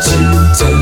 就在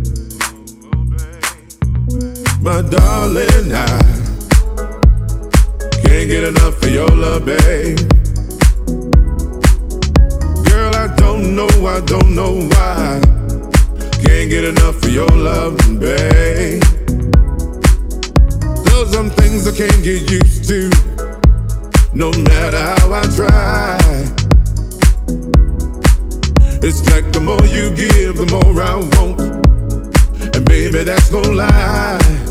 My darling, I can't get enough of your love, babe. Girl, I don't know, I don't know why. Can't get enough of your love, babe. There's some things I can't get used to, no matter how I try. It's like the more you give, the more I want. And baby, that's no lie.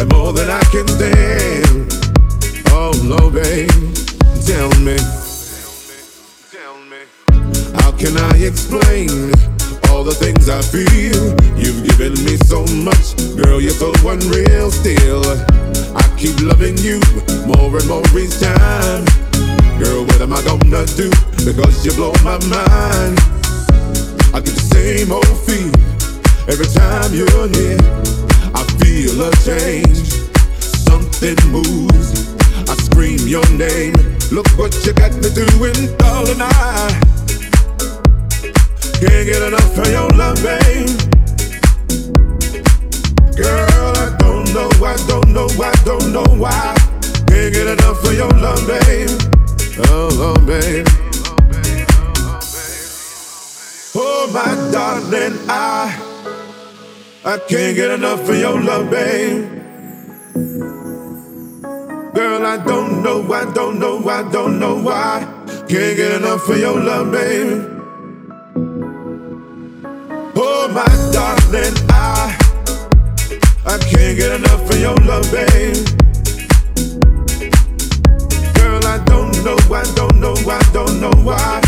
and more than I can stand. Oh no, babe, tell me, tell me, how can I explain all the things I feel? You've given me so much, girl, you're so unreal. Still, I keep loving you more and more each time. Girl, what am I gonna do? Because you blow my mind. I get the same old feel every time you're here. Feel a change. Something moves. I scream your name. Look what you got me doing, darling. I can't get enough of your love, babe. Girl, I don't know, I don't know, I don't know why. Can't get enough of your love, babe. Oh, oh, babe. Oh, my darling, I I can't get enough of your love, babe. Girl, I don't know, I don't know, I don't know why. Can't get enough of your love, babe. Oh, my darling, I I can't get enough of your love, babe. Girl, I don't know, I don't know, I don't know why.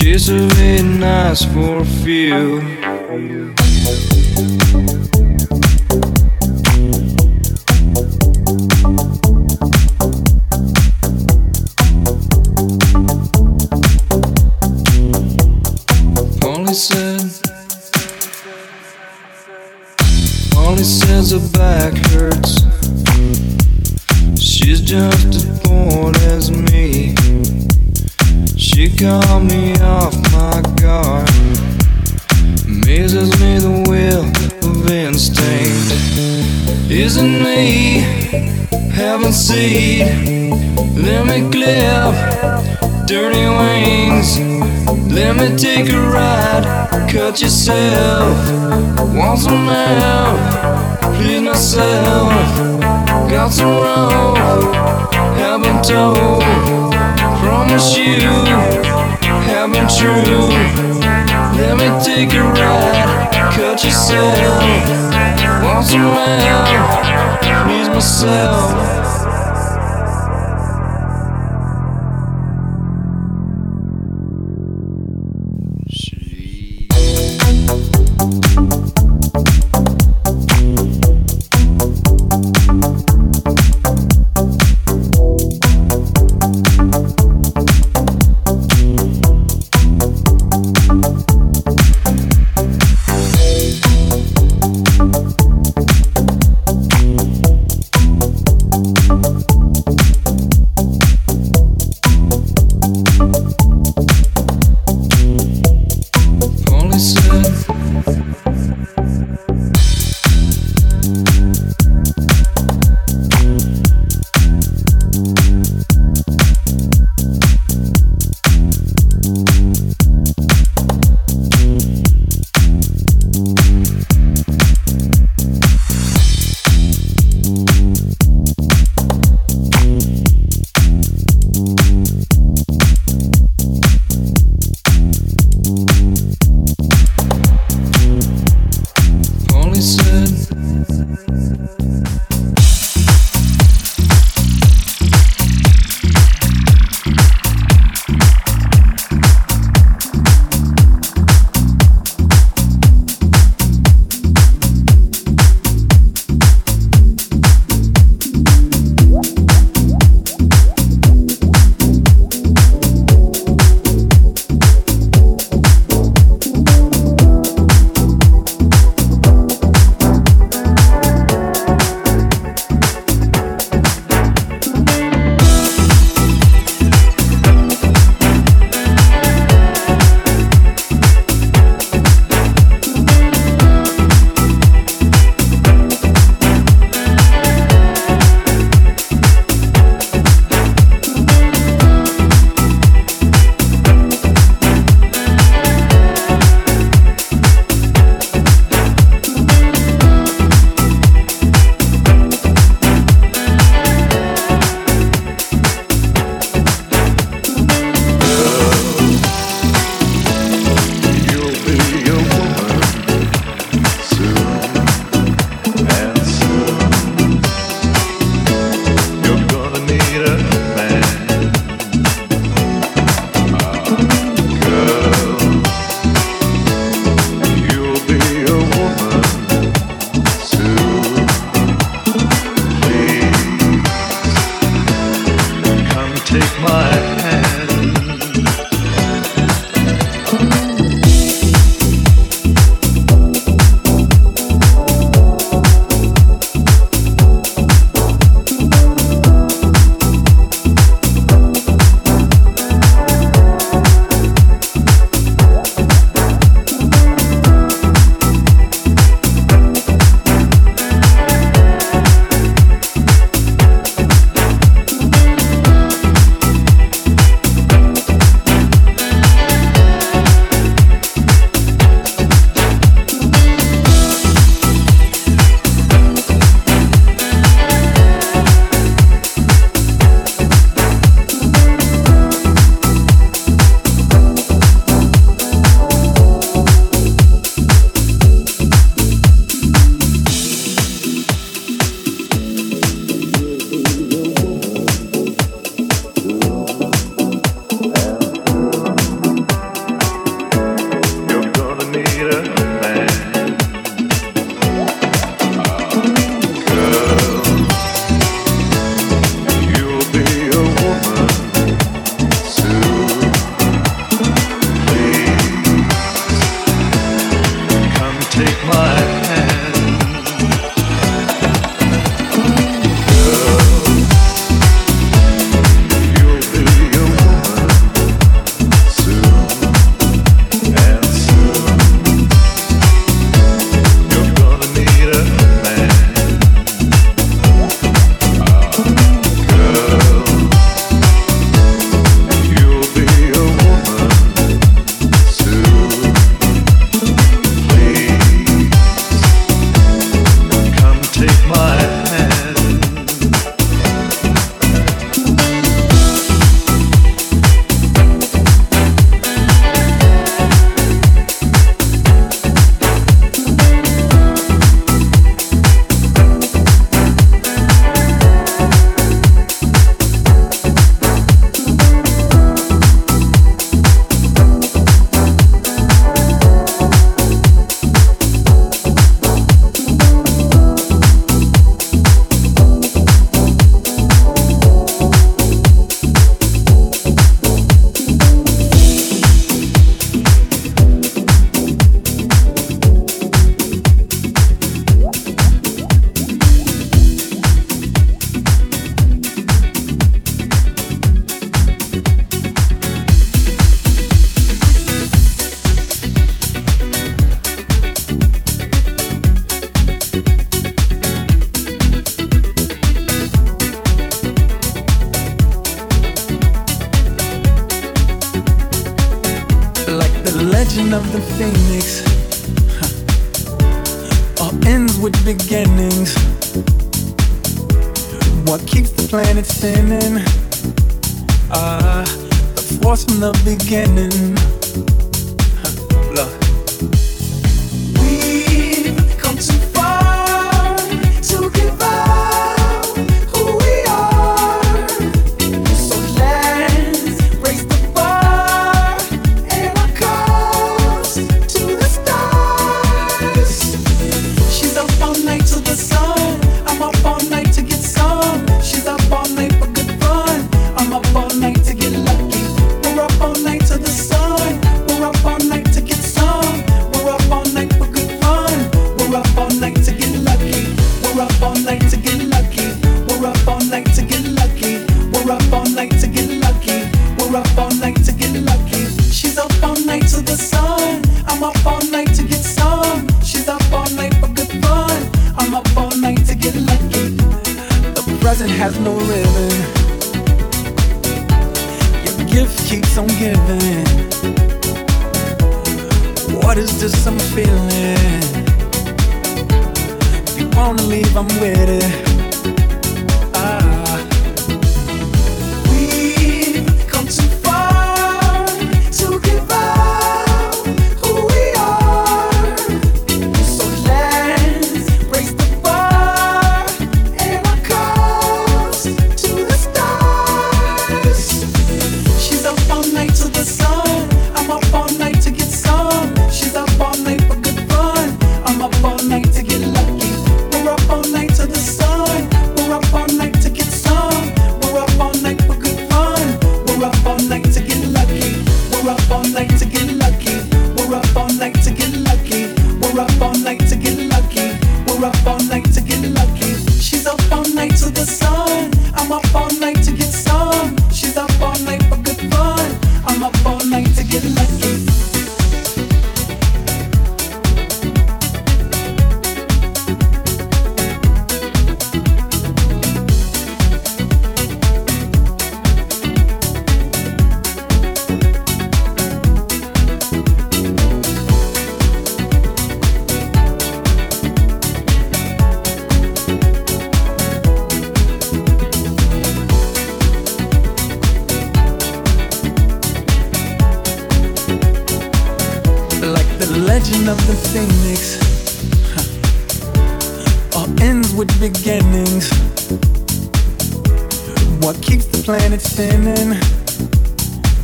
She's a midnight for a few. cliff, dirty wings. Let me take a ride, cut yourself. Want some help, please myself. Got some rope. haven't told. Promise you, haven't true. Let me take a ride, cut yourself. Want some help, please myself.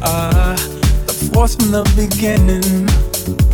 Up all night to the sun.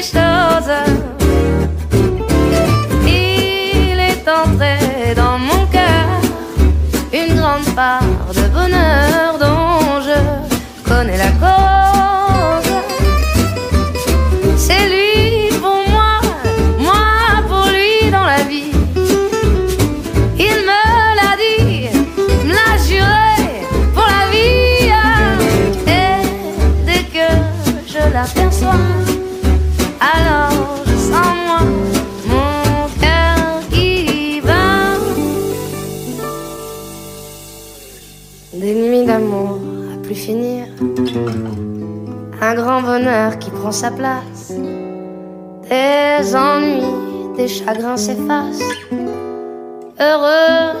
myśl o bonheur qui prend sa place. Des ennuis, des chagrins s'effacent. Heureux,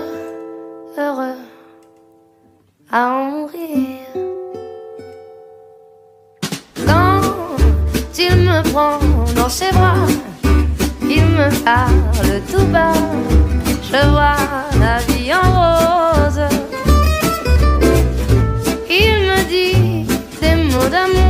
heureux à en mourir. Quand il me prend dans ses bras, il me parle tout bas. Je vois la vie en rose. Il me dit des mots d'amour,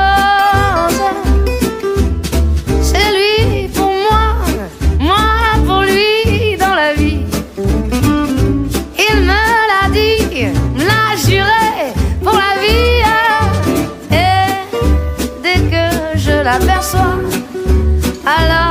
s'aperçoit. Alors